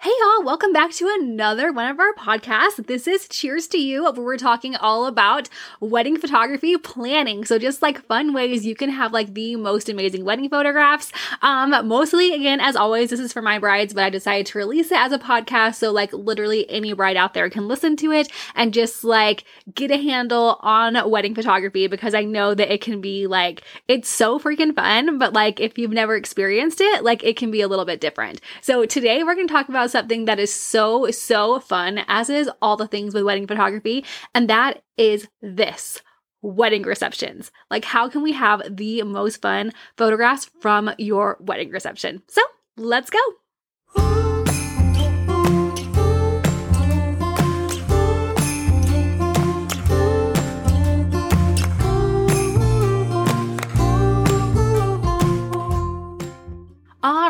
Hey, welcome back to another one of our podcasts. This is Cheers to You, where we're talking all about wedding photography planning. So, just like fun ways you can have like the most amazing wedding photographs. Um, mostly, again, as always, this is for my brides, but I decided to release it as a podcast. So, like, literally any bride out there can listen to it and just like get a handle on wedding photography because I know that it can be like, it's so freaking fun, but like, if you've never experienced it, like, it can be a little bit different. So, today we're going to talk about something that is so, so fun, as is all the things with wedding photography, and that is this wedding receptions. Like, how can we have the most fun photographs from your wedding reception? So, let's go.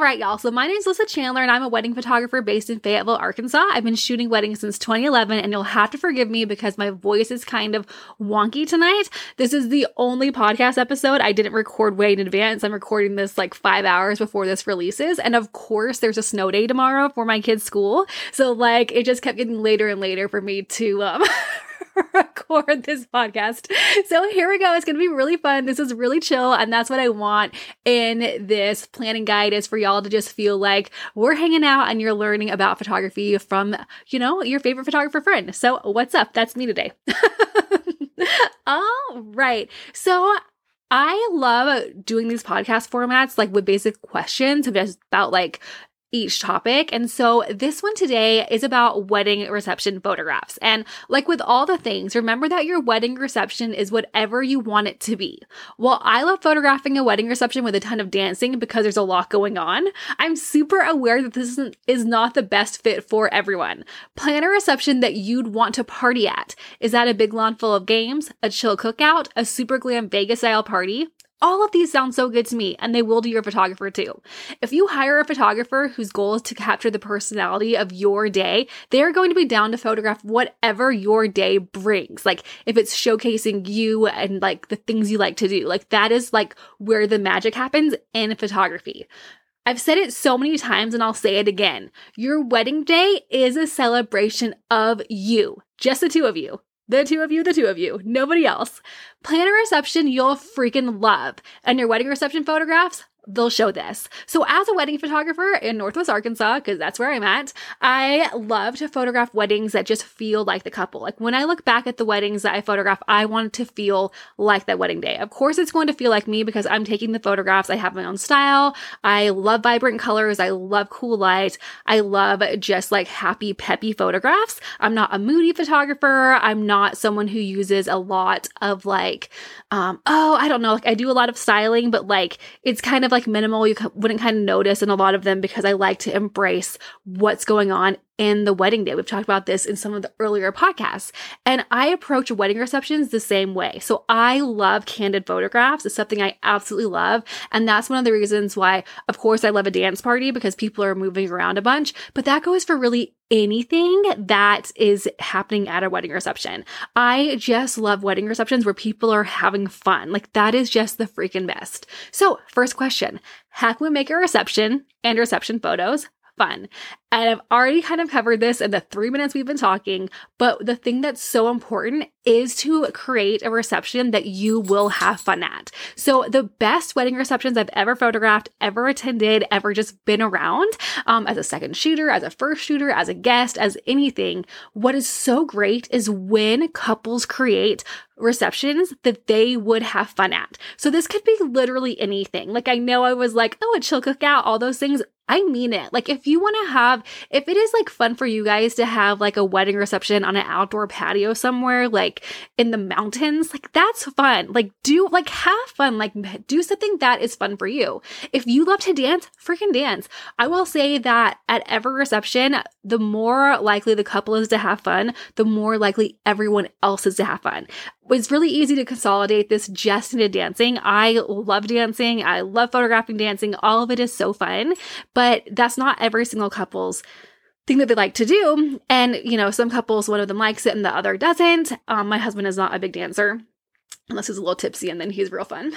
Right, y'all. So my name is Lissa Chandler, and I'm a wedding photographer based in Fayetteville, Arkansas. I've been shooting weddings since 2011, and you'll have to forgive me because my voice is kind of wonky tonight. This is the only podcast episode I didn't record way in advance. I'm recording this like five hours before this releases, and of course, there's a snow day tomorrow for my kids' school. So like, it just kept getting later and later for me to um record this podcast. So here we go. It's going to be really fun. This is really chill. And that's what I want in this planning guide is for y'all to just feel like we're hanging out and you're learning about photography from, you know, your favorite photographer friend. So what's up? That's me today. All right. So I love doing these podcast formats like with basic questions about like each topic. And so this one today is about wedding reception photographs. And like with all the things, remember that your wedding reception is whatever you want it to be. While I love photographing a wedding reception with a ton of dancing because there's a lot going on, I'm super aware that this is not the best fit for everyone. Plan a reception that you'd want to party at. Is that a big lawn full of games, a chill cookout, a super glam Vegas style party? All of these sound so good to me, and they will to your photographer too. If you hire a photographer whose goal is to capture the personality of your day, they are going to be down to photograph whatever your day brings. Like if it's showcasing you and like the things you like to do, like that is like where the magic happens in photography. I've said it so many times and I'll say it again. Your wedding day is a celebration of you, just the two of you. The two of you, the two of you, nobody else. Plan a reception you'll freaking love. And your wedding reception photographs, they'll show this. So, as a wedding photographer in Northwest Arkansas, because that's where I'm at, I love to photograph weddings that just feel like the couple. Like when I look back at the weddings that I photograph, I want it to feel like that wedding day. Of course, it's going to feel like me because I'm taking the photographs. I have my own style. I love vibrant colors. I love cool light. I love just like happy, peppy photographs. I'm not a moody photographer. I'm not someone who uses a lot of like, um, oh, I don't know, like I do a lot of styling, but like it's kind of like minimal. You wouldn't kind of notice in a lot of them because I like to embrace what's going on in the wedding day. We've talked about this in some of the earlier podcasts. And I approach wedding receptions the same way. So I love candid photographs. It's something I absolutely love. And that's one of the reasons why, of course, I love a dance party because people are moving around a bunch. But that goes for really anything that is happening at a wedding reception. I just love wedding receptions where people are having fun. Like that is just the freaking best. So, first question How can we make a reception and reception photos fun. And I've already kind of covered this in the three minutes we've been talking, but the thing that's so important is to create a reception that you will have fun at. So the best wedding receptions I've ever photographed, ever attended, ever just been around, um, as a second shooter, as a first shooter, as a guest, as anything, what is so great is when couples create receptions that they would have fun at. So this could be literally anything. Like I know I was like, oh, a chill cookout, all those things. I mean it. Like if you want to have, if it is like fun for you guys to have like a wedding reception on an outdoor patio somewhere, like in the mountains, like that's fun. Like do, like have fun, like do something that is fun for you. If you love to dance, freaking dance. I will say that at every reception, the more likely the couple is to have fun, the more likely everyone else is to have fun it's really easy to consolidate this just into dancing. I love dancing. I love photographing dancing. All of it is so fun, but that's not every single couple's thing that they like to do. And, you know, some couples, one of them likes it and the other doesn't. Um, my husband is not a big dancer unless he's a little tipsy and then he's real fun.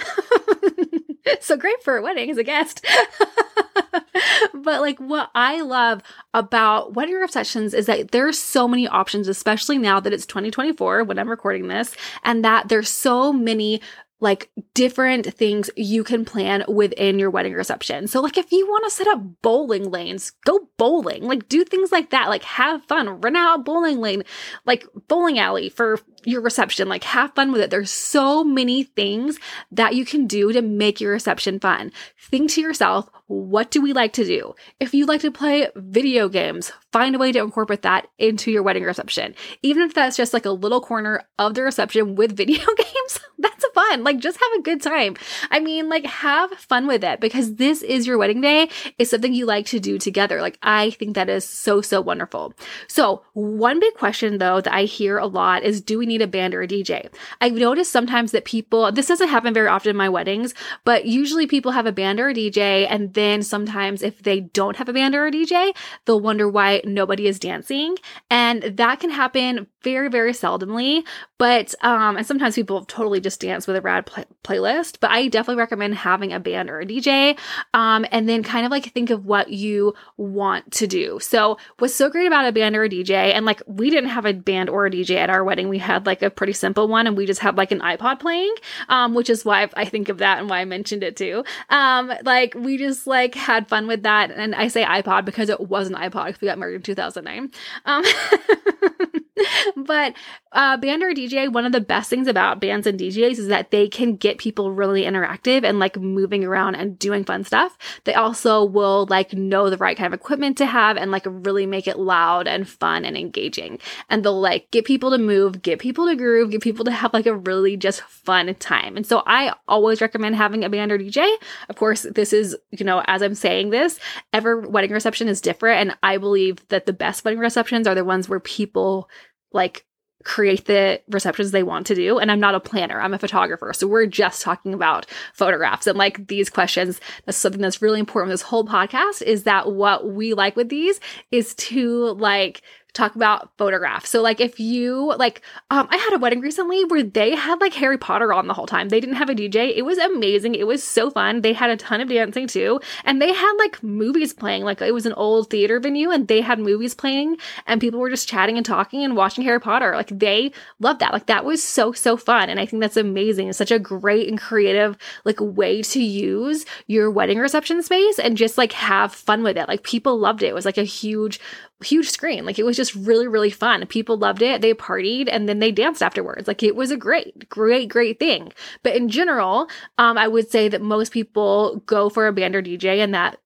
so great for a wedding as a guest. but like what I love about wedding receptions is that there's so many options, especially now that it's 2024 when I'm recording this, and that there's so many like different things you can plan within your wedding reception. So like if you want to set up bowling lanes, go bowling. Like do things like that. Like have fun. Rent out bowling lane, like bowling alley for your reception. Like have fun with it. There's so many things that you can do to make your reception fun. Think to yourself, what do we like to do? If you like to play video games, find a way to incorporate that into your wedding reception. Even if that's just like a little corner of the reception with video games, that's fun. Like just have a good time. I mean, like have fun with it because this is your wedding day. It's something you like to do together. Like I think that is so, so wonderful. So one big question though that I hear a lot is do we need a band or a DJ? I've noticed sometimes that people, this doesn't happen very often in my weddings, but usually people have a band or a DJ. And then sometimes if they don't have a band or a DJ, they'll wonder why nobody is dancing. And that can happen very, very seldomly. But, um, and sometimes people totally just dance with a rad play- playlist, but I definitely recommend having a band or a DJ. Um, and then kind of like think of what you want to do. So what's so great about a band or a DJ, and like we didn't have a band or a DJ at our wedding. We had like a pretty simple one and we just had like an iPod playing, um, which is why I think of that and why I mentioned it too. Um, like we just like had fun with that. And I say iPod because it was an iPod because we got married in 2009. Um, but uh, band or DJ, one of the best things about bands and DJs is that they can get people really interactive and like moving around and doing fun stuff. They also will like know the right kind of equipment to have and like really make it loud and fun and engaging. And they'll like get people to move, get people to groove, get people to have like a really just fun time. And so I always recommend having a band or DJ. Of course, this is, you know, as I'm saying this, every wedding reception is different. And I believe that the best wedding receptions are the ones where people like create the receptions they want to do. And I'm not a planner, I'm a photographer. So we're just talking about photographs. And like these questions, that's something that's really important with this whole podcast is that what we like with these is to like talk about photographs. So like if you like um I had a wedding recently where they had like Harry Potter on the whole time. They didn't have a DJ. It was amazing. It was so fun. They had a ton of dancing too. And they had like movies playing. Like it was an old theater venue and they had movies playing and people were just chatting and talking and watching Harry Potter. Like they loved that. Like that was so so fun and I think that's amazing. It's such a great and creative like way to use your wedding reception space and just like have fun with it. Like people loved it. It was like a huge huge screen. Like it was just really, really fun. People loved it. They partied and then they danced afterwards. Like it was a great, great, great thing. But in general, um, I would say that most people go for a band or DJ and that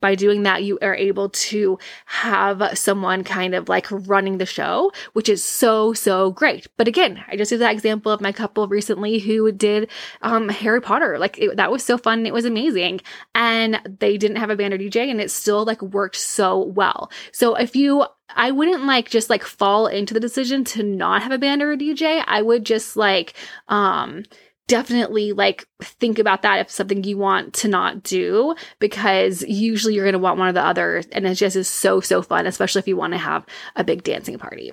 by doing that, you are able to have someone kind of like running the show, which is so, so great. But again, I just did that example of my couple recently who did um, Harry Potter. Like it, that was so fun. It was amazing. And they didn't have a band or DJ and it still like worked so well. So if you I wouldn't like just like fall into the decision to not have a band or a DJ. I would just like um definitely like think about that if something you want to not do because usually you're going to want one or the other and it just is so so fun especially if you want to have a big dancing party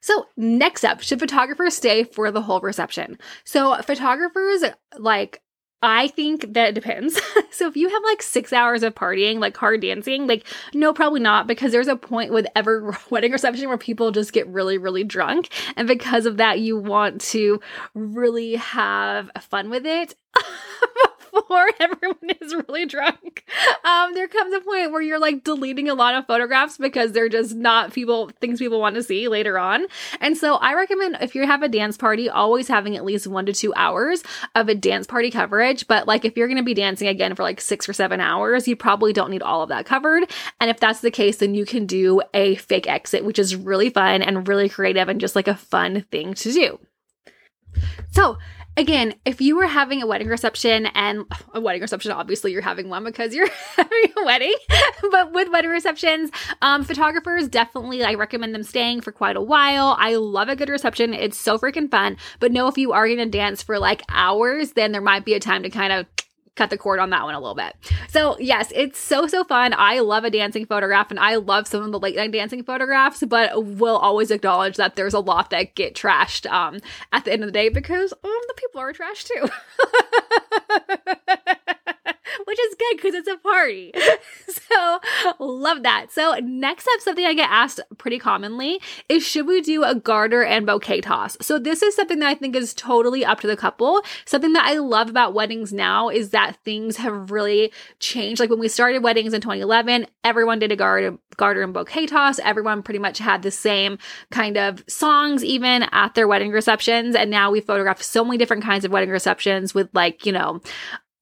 so, next up, should photographers stay for the whole reception? So, photographers like I think that depends. so if you have like six hours of partying, like hard dancing, like no, probably not, because there's a point with every wedding reception where people just get really, really drunk. And because of that, you want to really have fun with it. before everyone is really drunk. Um, there comes a point where you're like deleting a lot of photographs because they're just not people things people want to see later on. And so I recommend if you have a dance party, always having at least one to two hours of a dance party coverage. But like if you're gonna be dancing again for like six or seven hours, you probably don't need all of that covered. And if that's the case, then you can do a fake exit, which is really fun and really creative and just like a fun thing to do. So, again, if you were having a wedding reception and a wedding reception, obviously you're having one because you're having a wedding, but with wedding receptions, um, photographers definitely, I recommend them staying for quite a while. I love a good reception. It's so freaking fun. But know if you are going to dance for like hours, then there might be a time to kind of cut the cord on that one a little bit. So, yes, it's so, so fun. I love a dancing photograph and I love some of the late night dancing photographs, but will always acknowledge that there's a lot that get trashed um, at the end of the day because um, the people are trash too. which is good because it's a party. so, love that. So, next up, something I get asked pretty commonly is should we do a garter and bouquet toss? So, this is something that I think is totally up to the couple. Something that I love about weddings now is that things have really changed. Like when we started weddings in 2011, everyone did a garter, garter and bouquet toss. Everyone pretty much had the same kind of songs, even at their wedding receptions. And now we photograph so many different kinds of wedding receptions with, like, you know,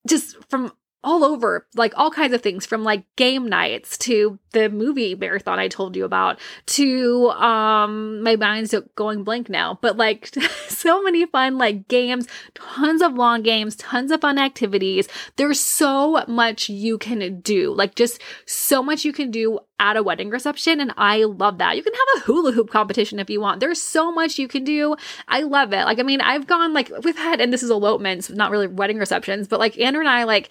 just from all over, like all kinds of things from like game nights to the movie marathon I told you about to um my mind's going blank now, but like so many fun like games, tons of long games, tons of fun activities. There's so much you can do. Like just so much you can do at a wedding reception and I love that. You can have a hula hoop competition if you want. There's so much you can do. I love it. Like I mean, I've gone like we've had and this is elopements, not really wedding receptions, but like Andrew and I like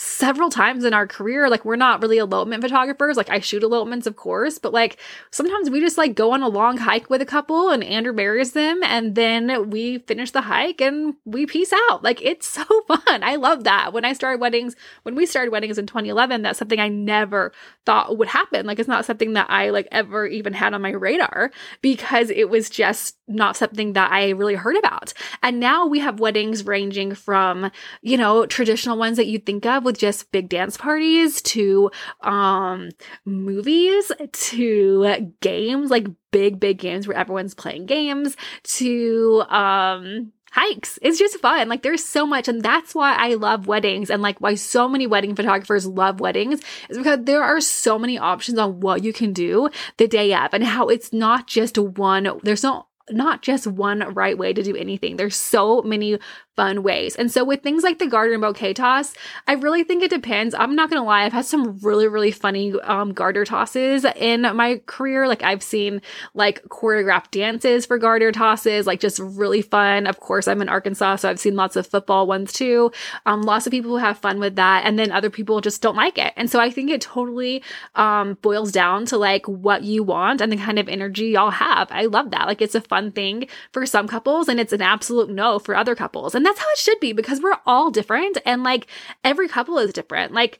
several times in our career like we're not really elopement photographers. Like i shoot elopements of course but like sometimes we just like go on a long hike with a couple and andrew marries them and then we finish the hike and we peace out. Like it's so fun. I love that. When i started weddings when we started weddings in 2011 that's something i never thought would happen. Like it's not something that i like ever even had on my radar because it was just not something that i really heard about. And now we have weddings ranging from you know traditional ones that you think of with just big dance parties to um movies to games like big big games where everyone's playing games to um hikes. It's just fun. Like there's so much. And that's why I love weddings and like why so many wedding photographers love weddings is because there are so many options on what you can do the day of and how it's not just one, there's no not just one right way to do anything. There's so many fun ways. And so with things like the garter bouquet toss, I really think it depends. I'm not gonna lie, I've had some really, really funny um, garter tosses in my career. Like I've seen like choreographed dances for garter tosses, like just really fun. Of course, I'm in Arkansas, so I've seen lots of football ones too. Um, lots of people who have fun with that, and then other people just don't like it. And so I think it totally um, boils down to like what you want and the kind of energy y'all have. I love that. Like it's a fun thing for some couples, and it's an absolute no for other couples. And that's how it should be because we're all different and like every couple is different. Like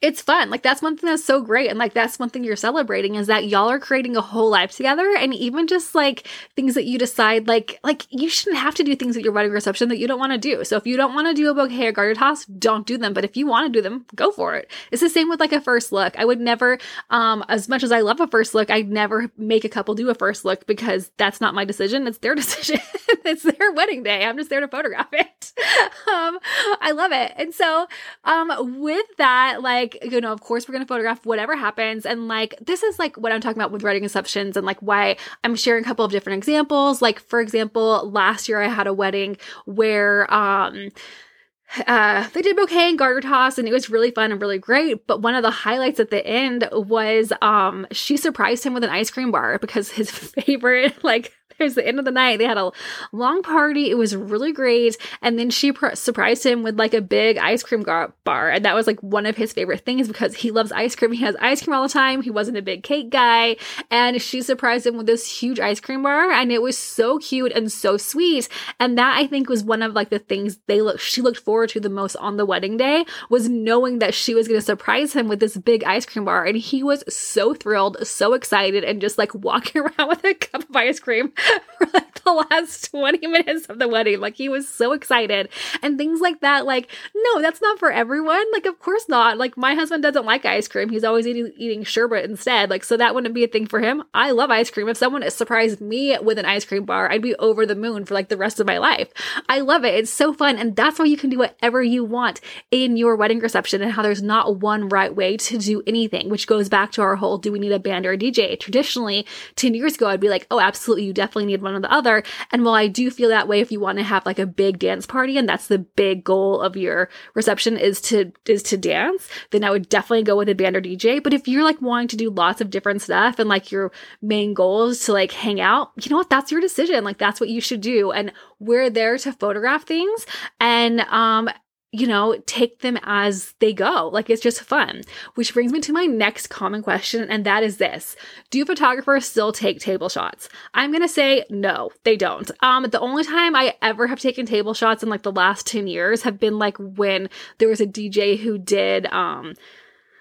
it's fun. Like that's one thing that's so great. And like that's one thing you're celebrating is that y'all are creating a whole life together. And even just like things that you decide, like, like you shouldn't have to do things at your wedding reception that you don't want to do. So if you don't want to do a bouquet or garter toss, don't do them. But if you want to do them, go for it. It's the same with like a first look. I would never, um, as much as I love a first look, I'd never make a couple do a first look because that's not my decision. It's their decision. it's their wedding day. I'm just there to photograph it. um, I love it. And so, um, with that, like, like, you know, of course, we're going to photograph whatever happens. And like, this is like what I'm talking about with wedding receptions and like why I'm sharing a couple of different examples. Like, for example, last year I had a wedding where, um, uh, they did bouquet and garter toss and it was really fun and really great. But one of the highlights at the end was um she surprised him with an ice cream bar because his favorite like there's the end of the night. They had a long party. It was really great. And then she pr- surprised him with like a big ice cream gar- bar. And that was like one of his favorite things because he loves ice cream. He has ice cream all the time. He wasn't a big cake guy. And she surprised him with this huge ice cream bar. And it was so cute and so sweet. And that I think was one of like the things they look, she looked forward to the most on the wedding day was knowing that she was going to surprise him with this big ice cream bar. And he was so thrilled, so excited, and just like walking around with a cup of ice cream for like the last 20 minutes of the wedding. Like he was so excited and things like that. Like, no, that's not for everyone. Like, of course not. Like my husband doesn't like ice cream. He's always eating, eating sherbet instead. Like, so that wouldn't be a thing for him. I love ice cream. If someone surprised me with an ice cream bar, I'd be over the moon for like the rest of my life. I love it. It's so fun. And that's why you can do whatever you want in your wedding reception and how there's not one right way to do anything, which goes back to our whole, do we need a band or a DJ? Traditionally, 10 years ago, I'd be like, oh, absolutely. You definitely need one or the other. And while I do feel that way if you want to have like a big dance party and that's the big goal of your reception is to is to dance, then I would definitely go with a band or DJ. But if you're like wanting to do lots of different stuff and like your main goal is to like hang out, you know what? That's your decision. Like that's what you should do. And we're there to photograph things. And um you know, take them as they go. Like it's just fun. Which brings me to my next common question, and that is this Do photographers still take table shots? I'm gonna say no, they don't. Um, the only time I ever have taken table shots in like the last 10 years have been like when there was a DJ who did um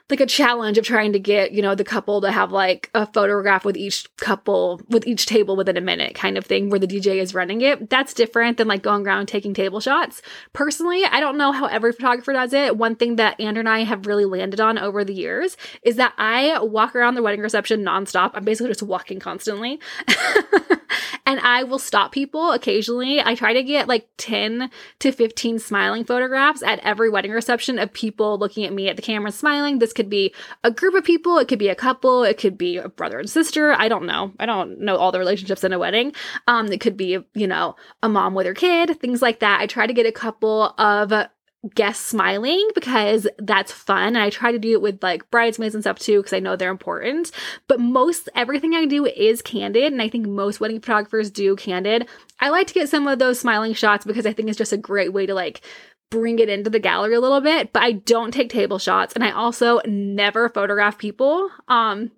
like a challenge of trying to get, you know, the couple to have like a photograph with each couple, with each table within a minute kind of thing where the DJ is running it. That's different than like going around taking table shots. Personally, I don't know how every photographer does it. One thing that Andrew and I have really landed on over the years is that I walk around the wedding reception nonstop. I'm basically just walking constantly. and I will stop people occasionally. I try to get like 10 to 15 smiling photographs at every wedding reception of people looking at me at the camera smiling. This could be a group of people, it could be a couple, it could be a brother and sister. I don't know. I don't know all the relationships in a wedding. Um, it could be, you know, a mom with her kid, things like that. I try to get a couple of guests smiling because that's fun. And I try to do it with like bridesmaids and stuff too because I know they're important. But most everything I do is candid. And I think most wedding photographers do candid. I like to get some of those smiling shots because I think it's just a great way to like bring it into the gallery a little bit. But I don't take table shots. And I also never photograph people. Um,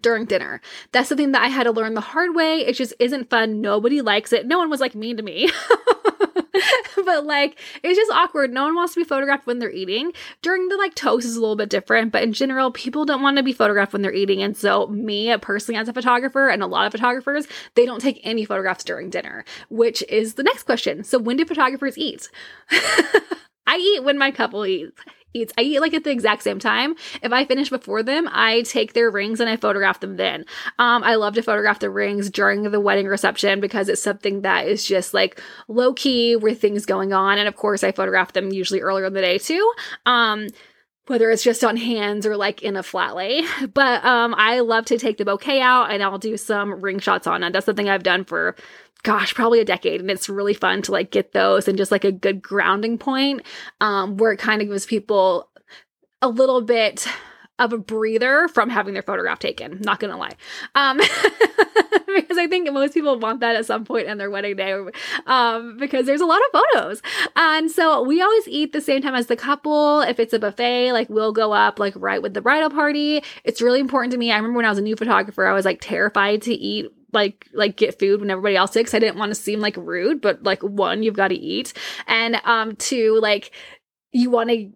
during dinner. That's something that I had to learn the hard way. It just isn't fun. Nobody likes it. No one was like mean to me. but like it's just awkward. No one wants to be photographed when they're eating. During the like toast is a little bit different, but in general, people don't want to be photographed when they're eating. And so me personally as a photographer and a lot of photographers, they don't take any photographs during dinner, which is the next question. So when do photographers eat? I eat when my couple eats eats. I eat like at the exact same time. If I finish before them, I take their rings and I photograph them then. Um, I love to photograph the rings during the wedding reception because it's something that is just like low key with things going on. And of course, I photograph them usually earlier in the day too. Um, whether it's just on hands or like in a flat lay. But um, I love to take the bouquet out and I'll do some ring shots on it. That's something I've done for gosh, probably a decade. And it's really fun to like get those and just like a good grounding point um, where it kind of gives people a little bit of a breather from having their photograph taken. Not gonna lie, um, because I think most people want that at some point in their wedding day, um, because there's a lot of photos. And so we always eat the same time as the couple. If it's a buffet, like we'll go up like right with the bridal party. It's really important to me. I remember when I was a new photographer, I was like terrified to eat like like get food when everybody else did I didn't want to seem like rude, but like one, you've got to eat. And um two, like you want to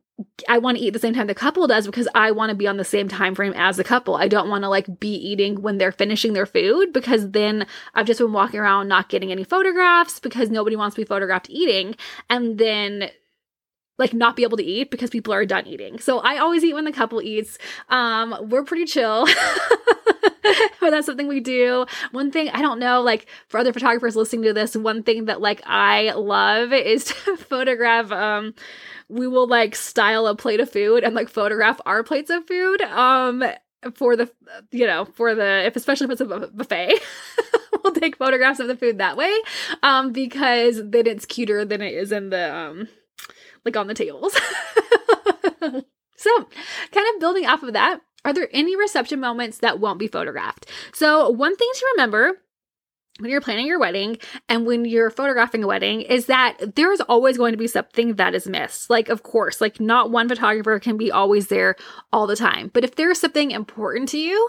I want to eat the same time the couple does because I want to be on the same time frame as the couple. I don't want to like be eating when they're finishing their food because then I've just been walking around not getting any photographs because nobody wants to be photographed eating and then like not be able to eat because people are done eating. So I always eat when the couple eats. Um we're pretty chill. but that's something we do. One thing I don't know, like for other photographers listening to this, one thing that like I love is to photograph. Um, we will like style a plate of food and like photograph our plates of food. Um, for the you know for the if especially if it's a buffet we'll take photographs of the food that way um because then it's cuter than it is in the um like on the tables so kind of building off of that are there any reception moments that won't be photographed? So, one thing to remember when you're planning your wedding and when you're photographing a wedding is that there's always going to be something that is missed. Like, of course, like not one photographer can be always there all the time. But if there's something important to you,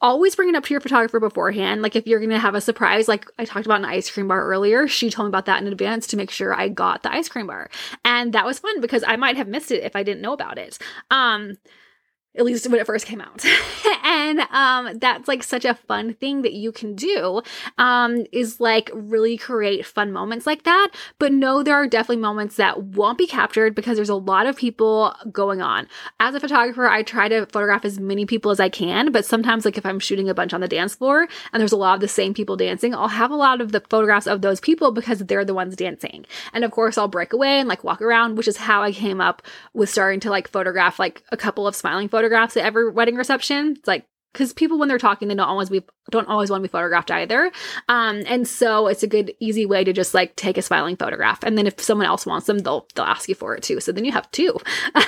always bring it up to your photographer beforehand. Like if you're going to have a surprise, like I talked about an ice cream bar earlier, she told me about that in advance to make sure I got the ice cream bar. And that was fun because I might have missed it if I didn't know about it. Um, at least when it first came out. and um, that's like such a fun thing that you can do um, is like really create fun moments like that. But no, there are definitely moments that won't be captured because there's a lot of people going on. As a photographer, I try to photograph as many people as I can, but sometimes like if I'm shooting a bunch on the dance floor and there's a lot of the same people dancing, I'll have a lot of the photographs of those people because they're the ones dancing. And of course, I'll break away and like walk around, which is how I came up with starting to like photograph like a couple of smiling photographs at every wedding reception. It's like because people when they're talking they don't always be don't always want to be photographed either um and so it's a good easy way to just like take a smiling photograph and then if someone else wants them they'll they'll ask you for it too so then you have two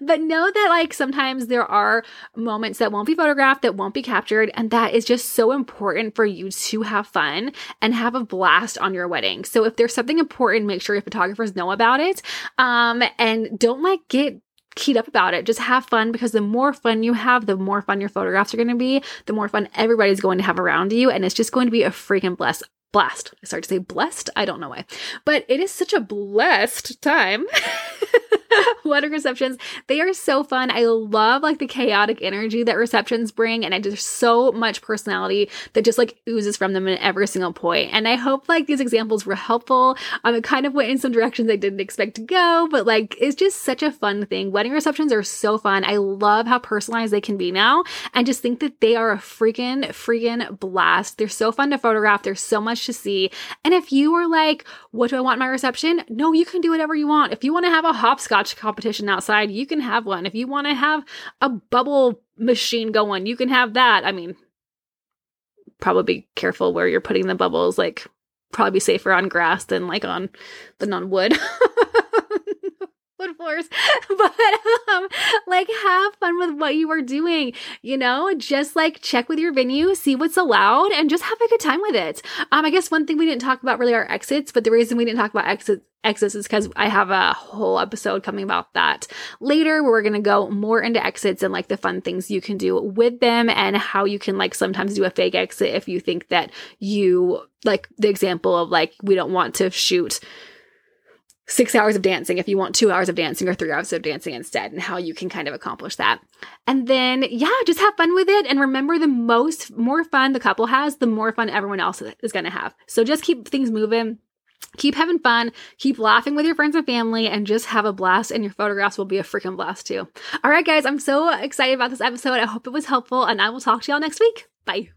but know that like sometimes there are moments that won't be photographed, that won't be captured, and that is just so important for you to have fun and have a blast on your wedding. So if there's something important, make sure your photographers know about it. Um, and don't like get keyed up about it. Just have fun because the more fun you have, the more fun your photographs are going to be, the more fun everybody's going to have around you. And it's just going to be a freaking bless. Blast. I started to say blessed. I don't know why, but it is such a blessed time. wedding receptions. They are so fun. I love like the chaotic energy that receptions bring, and I just so much personality that just like oozes from them in every single point. And I hope like these examples were helpful. Um, it kind of went in some directions I didn't expect to go, but like it's just such a fun thing. Wedding receptions are so fun. I love how personalized they can be now, and just think that they are a freaking freaking blast. They're so fun to photograph. There's so much to see. And if you are like, what do I want my reception? No, you can do whatever you want. If you want to have a hopscotch competition outside, you can have one. If you want to have a bubble machine going, you can have that. I mean, probably be careful where you're putting the bubbles, like probably be safer on grass than like on than on wood. wood floors but um like have fun with what you are doing you know? Just like check with your venue see what's allowed and just have a good time with it. Um i guess one thing we didn't talk about really are exits but the reason we didn't talk about exits exits is because I have a whole episode coming about that later where we're going to go more into exits and like the fun things you can do with them and how you can like sometimes do a fake exit if you think that you like the example of like we don't want to shoot six hours of dancing if you want two hours of dancing or three hours of dancing instead, and how you can kind of accomplish that. And then, yeah, just have fun with it. And remember, the most, more fun the couple has, the more fun everyone else is going to have. So just keep things moving. Keep having fun, keep laughing with your friends and family, and just have a blast. And your photographs will be a freaking blast too. All right, guys, I'm so excited about this episode. I hope it was helpful, and I will talk to y'all next week. Bye.